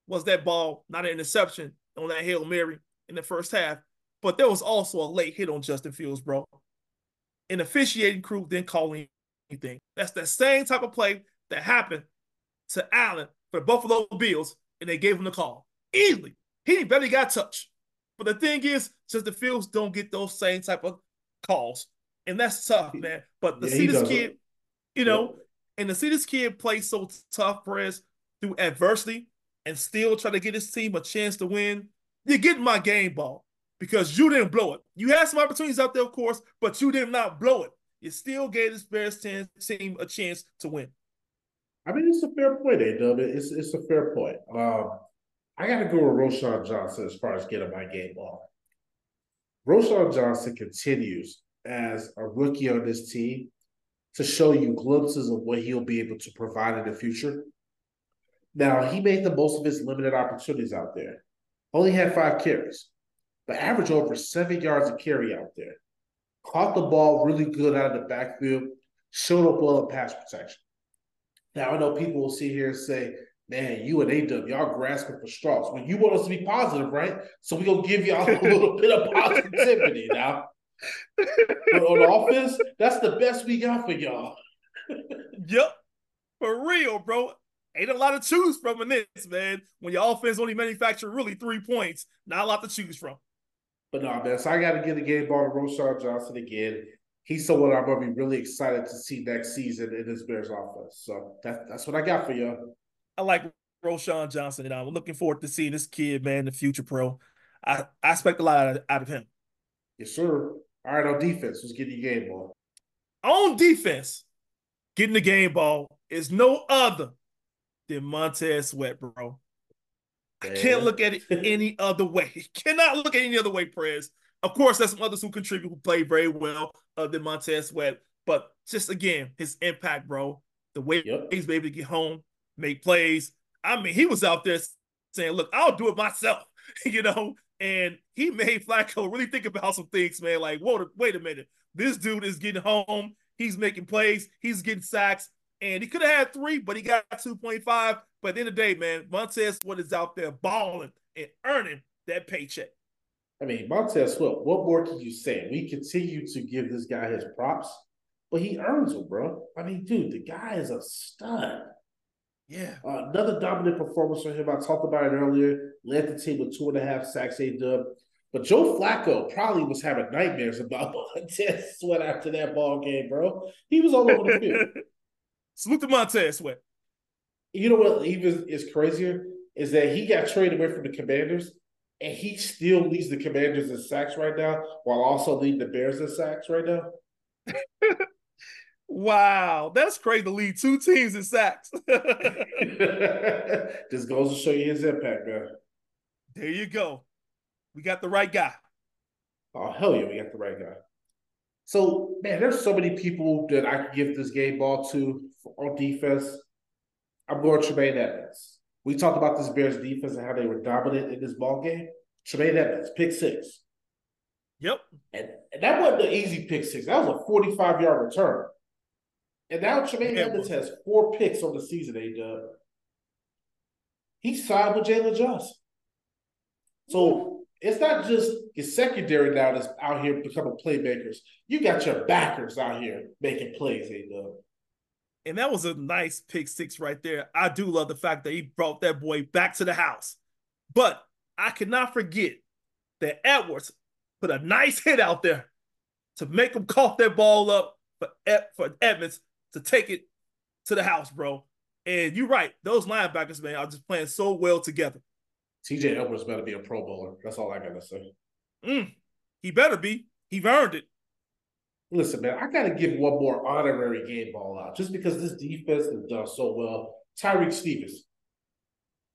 was that ball not an interception on that Hail Mary in the first half, but there was also a late hit on Justin Fields, bro. And officiating crew didn't call anything. That's the same type of play that happened to Allen for the Buffalo Bills, and they gave him the call easily. He barely got touched. But the thing is, since the Fields don't get those same type of calls, and that's tough, man. But to Yeah, see this kid, you know, and to see this kid play so tough, Perez, through adversity and still try to get his team a chance to win, you're getting my game ball because you didn't blow it. You had some opportunities out there, of course, but you did not blow it. You still gave this Bears team a chance to win. I mean, it's a fair point, A Dub. It's it's a fair point. Um, I got to go with Roschon Johnson as far as getting my game ball. Roschon Johnson continues as a rookie on this team to show you glimpses of what he'll be able to provide in the future. Now, he made the most of his limited opportunities out there. Only had five carries, but averaged over seven yards a carry out there. Caught the ball really good out of the backfield, showed up well in pass protection. Now I know people will sit here and say, "Man, you and AW, y'all grasping for straws." Well, you want us to be positive, right? So we gonna give y'all a little bit of positivity [laughs] now. But on offense, that's the best we got for y'all. Yep. For real, bro. Ain't a lot to choose from in this, man. When your offense only manufacture really three points, not a lot to choose from. But no, man. So I got to get game ball to Roschon Johnson again. He's someone I'm gonna be really excited to see next season in this Bears offense. So that, that's what I got for you. I like Roschon Johnson, and I'm looking forward to seeing this kid, man, the future, pro. I, I expect a lot out of, out of him. Yes, sir. All right, on defense, let's get the game ball. On defense, getting the game ball is no other than Montez Sweat, bro. I can't look at it any other way. [laughs] Cannot look at any other way, Prez. Of course, there's some others who contribute who play very well uh, than Montez Sweat. But just again, his impact, bro. The way Yep. he's able to get home, make plays. I mean, he was out there saying, "Look, I'll do it myself," [laughs] you know. And he made Flacco really think about some things, man. Like, whoa, wait a minute, this dude is getting home. He's making plays. He's getting sacks, and he could have had three, but he got two point five. But at the end of the day, man, Montez Sweat is out there balling and earning that paycheck. I mean, Montez Sweat, what more can you say? We continue to give this guy his props, but he earns them, bro. I mean, dude, the guy is a stud. Yeah. Uh, another dominant performance from him. I talked about it earlier. Led the team with two and a half sacks, a dub. But Joe Flacco probably was having nightmares about [laughs] Montez Sweat after that ball game, bro. He was all over the field. [laughs] Salute to Montez Sweat. You know what even is crazier is that he got traded away from the Commanders, and he still leads the Commanders in sacks right now, while also leading the Bears in sacks right now. [laughs] Wow, that's crazy to lead two teams in sacks. [laughs] [laughs] Just goes to show you his impact, man. there you go. We got the right guy. Oh hell yeah, we got the right guy. So man, there's so many people that I could give this game ball to on defense. I'm going Tremaine Edmunds. We talked about this Bears defense and how they were dominant in this ball game. Tremaine Edmunds, pick six. Yep. And, and that wasn't an easy pick six. That was a 45 yard return. And now Tremaine Yeah, Edmunds has four picks on the season, A Dub. He signed with Jaylon Johnson. So it's not just your secondary now that's out here becoming playmakers. You got your backers out here making plays, A Dub. And that was a nice pick six right there. I do love the fact that he brought that boy back to the house. But I cannot forget that Edwards put a nice hit out there to make him cough that ball up for, for Evans to take it to the house, bro. And you're right. Those linebackers, man, are just playing so well together. TJ Edwards better be a pro bowler. That's all I gotta say. Mm, he better be. He earned it. Listen, man, I gotta give one more honorary game ball out just because this defense has done so well. Tyrique Stevens.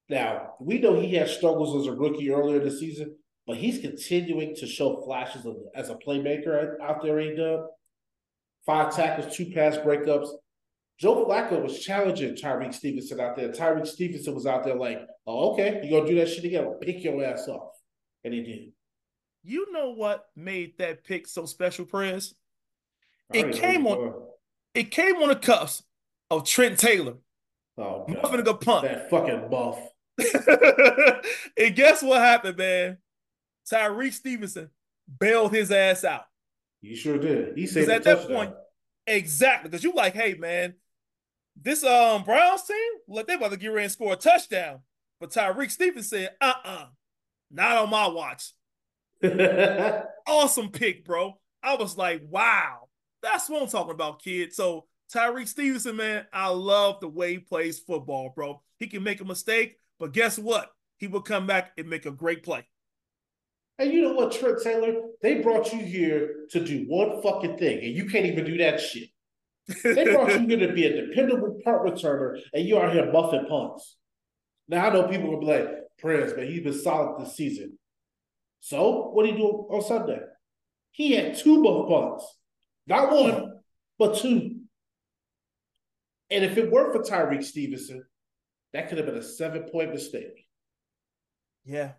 Now, we know he had struggles as a rookie earlier this season, but he's continuing to show flashes of, as a playmaker out there, A Dub. Five tackles, two pass breakups. Joe Flacco was challenging Tyrique Stevenson out there. Tyrique Stevenson was out there like, oh, okay, you're gonna do that shit again? I'll pick your ass off. And he did. You know what made that pick so special, Prez? It came on-. It came on the cuffs of Trent Taylor, Oh, muffing a God. good punt. That fucking buff. [laughs] and guess what happened, man? Tyrique Stevenson bailed his ass out. He sure did. He said at that point, exactly. Because you like, hey man, this um Browns team, look, they about to get ready and score a touchdown. But Tyrique Stevens said, uh-uh, not on my watch. [laughs] awesome pick, bro. I was like, wow, that's what I'm talking about, kid. So Tyrique Stevenson, man, I love the way he plays football, bro. He can make a mistake, but guess what? He will come back and make a great play. And you know what, Trent Taylor? They brought you here to do one fucking thing, and you can't even do that shit. They [laughs] brought you here to be a dependable punt returner, and you are here buffing punts. Now I know people will be like, Prince, but he's been solid this season. So what did he do on Sunday? He had two buff punts. Not one, but two. And if it weren't for Tyrique Stevenson, that could have been a seven-point mistake. Yeah.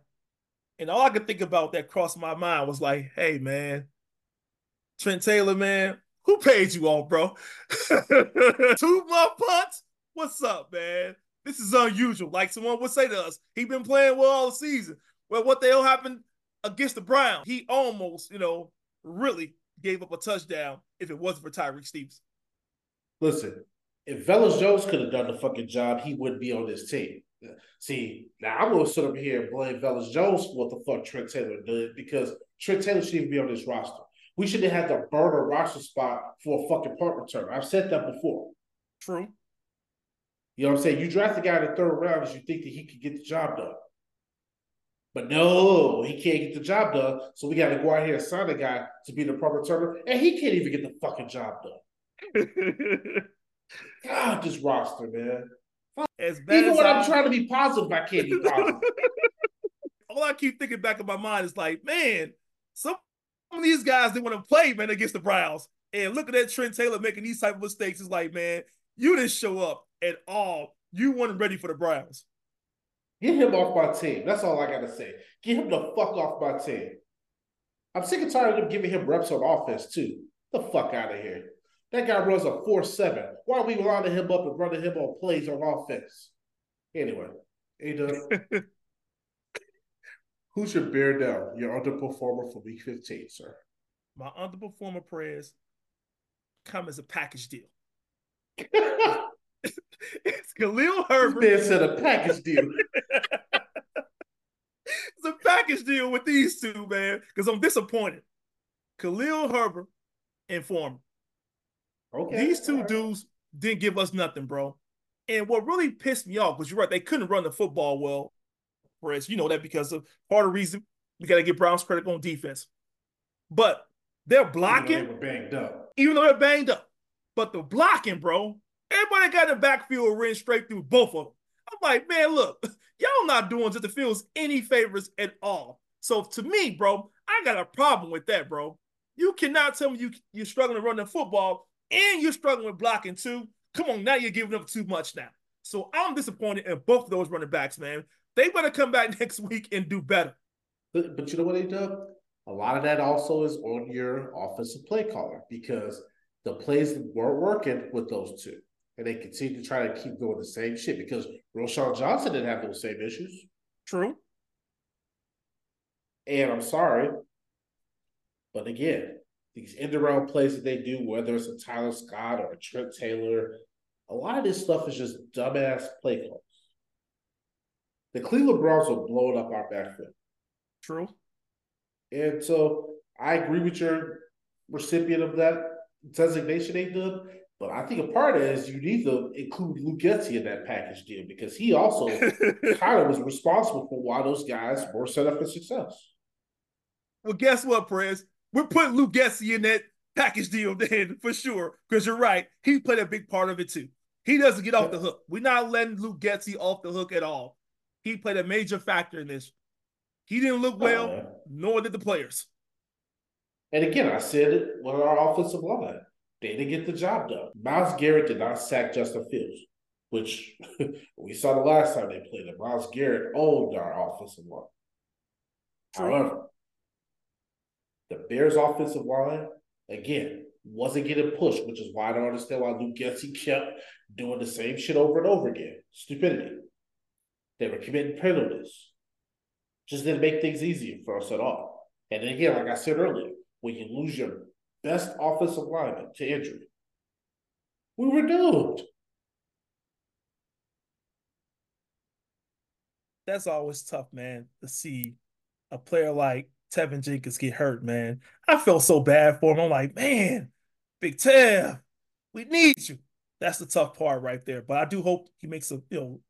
And all I could think about that crossed my mind was like, hey, man, Trent Taylor, man, who paid you off, bro? [laughs] Two more punts? What's up, man? This is unusual. Like someone would say to us, he been playing well all season. Well, what the hell happened against the Browns? He almost, you know, really gave up a touchdown if it wasn't for Tyrique Stevens. Listen, if Velus Jones could have done the fucking job, he wouldn't be on this team. See, now I'm gonna sit up here and blame Velus Jones for what the fuck Trent Taylor did because Trent Taylor shouldn't even be on this roster. We should have had to burn a roster spot for a fucking punt return. I've said that before. True. You know what I'm saying? You draft the guy in the third round because you think that he could get the job done. But no, he can't get the job done. So we got to go out here and sign a guy to be the proper returner, and he can't even get the fucking job done. [laughs] God, this roster, man. As bad Even as when I, am trying to be positive, I can't be [laughs] positive. All I keep thinking back in my mind is like, man, some of these guys they want to play, man, against the Browns. And look at that Trent Taylor making these type of mistakes. It's like, man, you didn't show up at all. You weren't ready for the Browns. Get him off my team. That's all I gotta say. Get him the fuck off my team. I'm sick and tired of them giving him reps on offense too. The fuck out of here. That guy runs a 4-7. Why are we lining him up and running him on plays on offense? Anyway, A [laughs] Who's your bear down? Your underperformer for week 15, sir. My underperformer prayers come as a package deal. [laughs] it's Khalil Herbert. This man said a package deal. [laughs] it's a package deal with these two, man, because I'm disappointed. Khalil Herbert and Foreman. Okay. These two right. dudes didn't give us nothing, bro. And what really pissed me off was you're right, they couldn't run the football well. Whereas you know that because of part of the reason we got to give Browns credit on defense. But they're blocking. Even though they were banged up. Even though they're banged up. But the blocking, bro, everybody got the backfield ran straight through both of them. I'm like, man, look, [laughs] y'all not doing Justin Fields any favors at all. So to me, bro, I got a problem with that, bro. You cannot tell me you you're struggling to run the football and you're struggling with blocking too. Come on, now you're giving up too much now. So I'm disappointed in both of those running backs, man. They better come back [laughs] next week and do better. But, but you know what they do? A lot of that also is on your offensive play caller because the plays weren't working with those two. And they continue to try to keep doing the same shit because Roschon Johnson didn't have those same issues. True. And I'm sorry. But again, these end around plays that they do, whether it's a Tyler Scott or a Trent Taylor, a lot of this stuff is just dumbass play calls. The Cleveland Browns are blowing up our backfield. True. And so I agree with your recipient of that designation they did. But I think a part is you need to include Luke in that package deal because he also [laughs] kind of was responsible for why those guys were set up for success. Well, guess what, Perez? We're putting Luke in that package deal then for sure. Because you're right, he played a big part of it too. He doesn't get off the hook. We're not letting Luke off the hook at all. He played a major factor in this. He didn't look oh, well, oh, nor did the players. And again, I said it with our offensive line. They didn't get the job done. Myles Garrett did not sack Justin Fields, which [laughs] we saw the last time they played it. Myles Garrett owned our offensive line. However, the Bears' offensive line, again, wasn't getting pushed, which is why I don't understand why Luke Getsy kept doing the same shit over and over again. Stupidity. They were committing penalties. Just didn't make things easier for us at all. And then again, like I said earlier, when you lose your best offensive lineman to injury. We were doomed. That's always tough, man, to see a player like Teven Jenkins get hurt, man. I felt so bad for him. I'm like, man, Big Tev, we need you. That's the tough part right there. But I do hope he makes a you know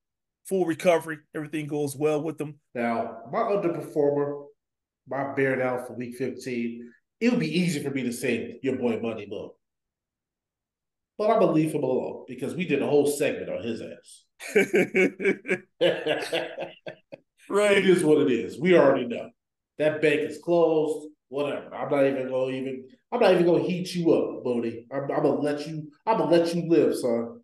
full recovery. Everything goes well with him. Now, my underperformer, my bear down for week 15, it would be easy for me to say your boy Money Mo. But I'm gonna leave him alone because we did a whole segment on his ass. [laughs] right. It is what it is. We already know. That bank is closed. Whatever. I'm not even gonna even I'm not even gonna heat you up, Bodie. I'm, I'm gonna let you I'm gonna let you live, son.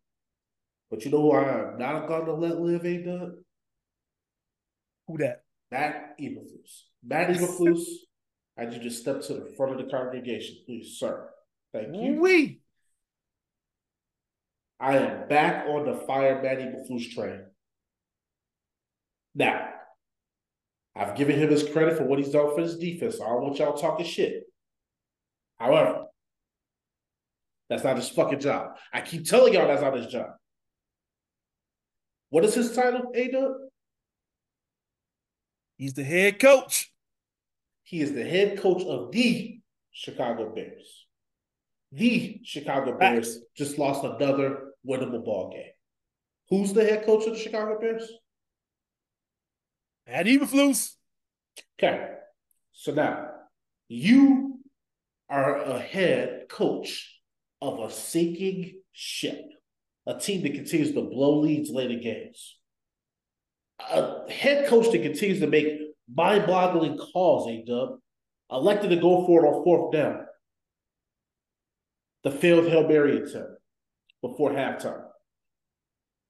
But you know who I am not gonna let live, ain't done? Who that? Matt Eberflus. Matt Eberflus, [laughs] I need you to step to the front of the congregation, please, sir. Thank you. We. I am back on the fire Matt Eberflus train. Now, I've given him his credit for what he's done for his defense. I don't want y'all talking shit. However, that's not his fucking job. I keep telling y'all that's not his job. What is his title, A He's the head coach. He is the head coach of the Chicago Bears. The Chicago Bears just lost another winnable ball game. Who's the head coach of the Chicago Bears? Matt Eberflus. Okay. So now you are a head coach of a sinking ship, a team that continues to blow leads late in games. A head coach that continues to make mind-boggling calls, A Dub, elected to go for it on fourth down. The failed Hail Mary attempt before halftime.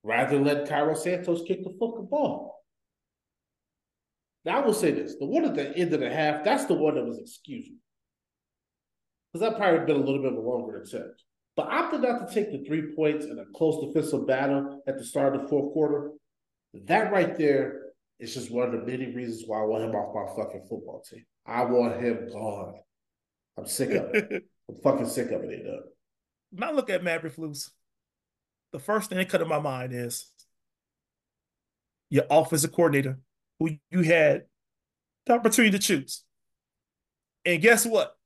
Rather let Cairo Santos kick the fucking ball. Now I will say this: the one at the end of the half, that's the one that was excusable. Because that probably been a little bit of a longer attempt. But opted not to take the three points in a close defensive battle at the start of the fourth quarter. That right there is just one of the many reasons why I want him off my fucking football team. I want him gone. I'm sick of it. [laughs] I'm fucking sick of it, it When I look at Matt Eberflus, the first thing that cut in my mind is your offensive coordinator who you had the opportunity to choose. And guess what?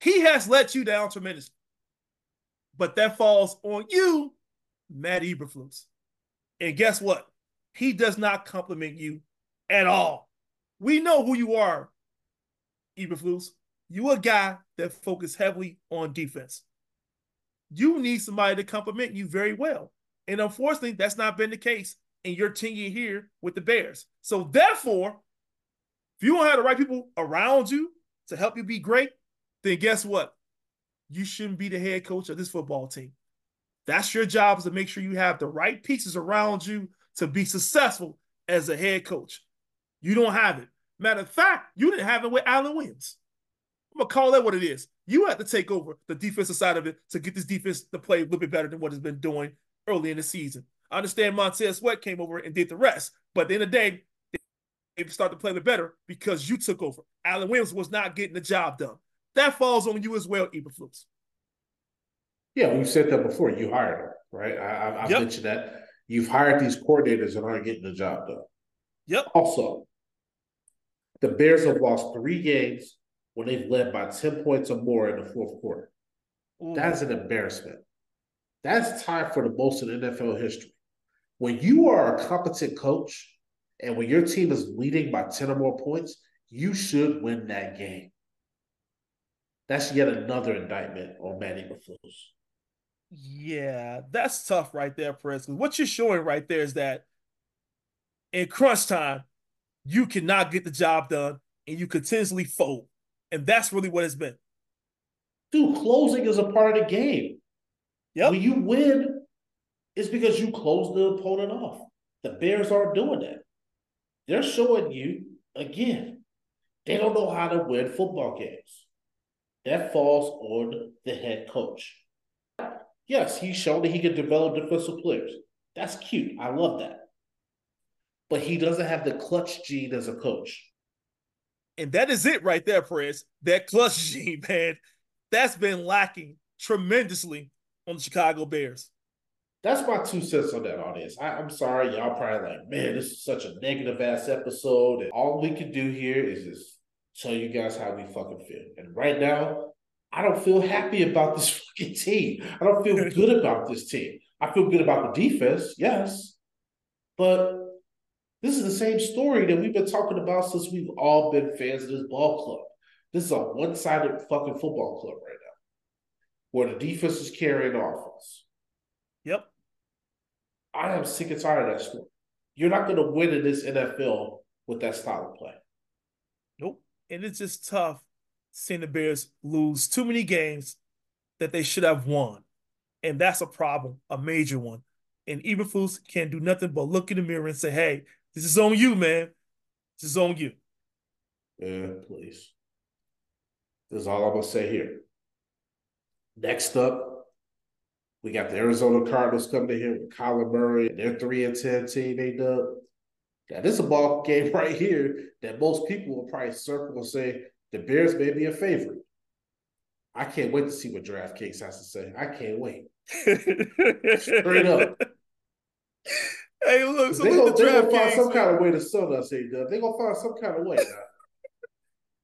He has let you down tremendously. But that falls on you, Matt Eberflus. And guess what? He does not compliment you at all. We know who you are, Eberflus. You a guy that focuses heavily on defense. You need somebody to compliment you very well. And unfortunately, that's not been the case in your tenure here with the Bears. So therefore, if you don't have the right people around you to help you be great, then guess what? You shouldn't be the head coach of this football team. That's your job is to make sure you have the right pieces around you to be successful as a head coach. You don't have it. Matter of fact, you didn't have it with Alan Williams. I'm gonna call that what it is. You had to take over the defensive side of it to get this defense to play a little bit better than what it's been doing early in the season. I understand Montez Sweat came over and did the rest, but at the end of the day, they started to play the better because you took over. Alan Williams was not getting the job done. That falls on you as well, Eberflus. Yeah, we've said that before. You hired him, right? I, I, yep. mentioned that. You've hired these coordinators that aren't getting the job done. Yep. Also, the Bears have lost three games when they've led by 10 points or more in the fourth quarter. Ooh. That's an embarrassment. That's tied for the most in NFL history. When you are a competent coach and when your team is leading by 10 or more points, you should win that game. That's yet another indictment on Matt Eberflus. Yeah, that's tough right there, Perez. What you're showing right there is that in crunch time, you cannot get the job done and you continuously fold. And that's really what it's been. Dude, closing is a part of the game. Yep. When you win, it's because you close the opponent off. The Bears aren't doing that. They're showing you again, they don't know how to win football games. That falls on the head coach. Yes, he's shown that he can develop defensive players. That's cute. I love that. But he doesn't have the clutch gene as a coach. And that is it right there, Perez. That clutch [laughs] gene, man. That's been lacking tremendously on the Chicago Bears. That's my two cents on that audience. I, am sorry, y'all probably like, man, this is such a negative ass episode. And all we can do here is just tell you guys how we fucking feel. And right now, I don't feel happy about this [laughs] fucking team. I don't feel good about this team. I feel good about the defense, yes. But this is the same story that we've been talking about since we've all been fans of this ball club. This is a one-sided fucking football club right now, where the defense is carrying offense. Yep. I am sick and tired of that story. You're not going to win in this NFL with that style of play. Nope. And it's just tough seeing the Bears lose too many games that they should have won. And that's a problem, a major one. And Eberflus can't do nothing but look in the mirror and say, hey, this is on you, man. This is on you. Yeah, please. This is all I'm going to say here. Next up, we got the Arizona Cardinals coming in here with Kyler Murray their 3 and 10 team, they dub. Now, this is a ball game [laughs] right here that most people will probably circle and say the Bears may be a favorite. I can't wait to see what DraftKings has to say. I can't wait. Straight up. [laughs] Hey, look, so they gonna, the they gonna find some kind of way to sell us, A Dub. They're gonna find some kind of way. Now.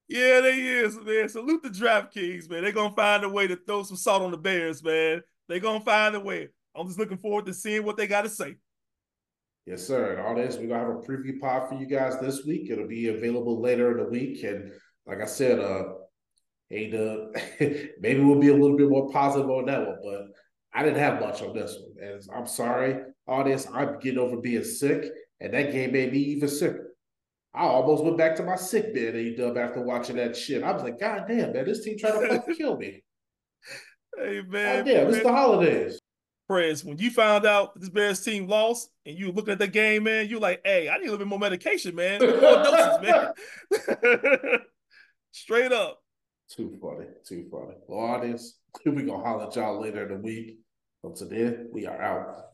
yeah, they is, man. Salute the DraftKings, man. They're gonna find a way to throw some salt on the Bears, man. They're gonna find a way. I'm just looking forward to seeing what they got to say. Yes, sir. And all this, we're gonna have a preview pod for you guys this week. It'll be available later in the week. And like I said, uh, hey, Dub, [laughs] maybe we'll be a little bit more positive on that one, but I didn't have much on this one. And I'm sorry, audience. I'm getting over being sick, and that game made me even sicker. I almost went back to my sick bed, A Dub, after watching that shit. I was like, God damn, man, this team trying to fucking [laughs] kill me. Hey man, God damn, it's the holidays. Prez, when you found out this Bears team lost and you looking at the game, man, you're like, hey, I need a little bit more medication, man. More doses, man. [laughs] Straight up. Too funny. Too funny. Well, audience, we gonna holler at y'all later in the week. Until then, we are out.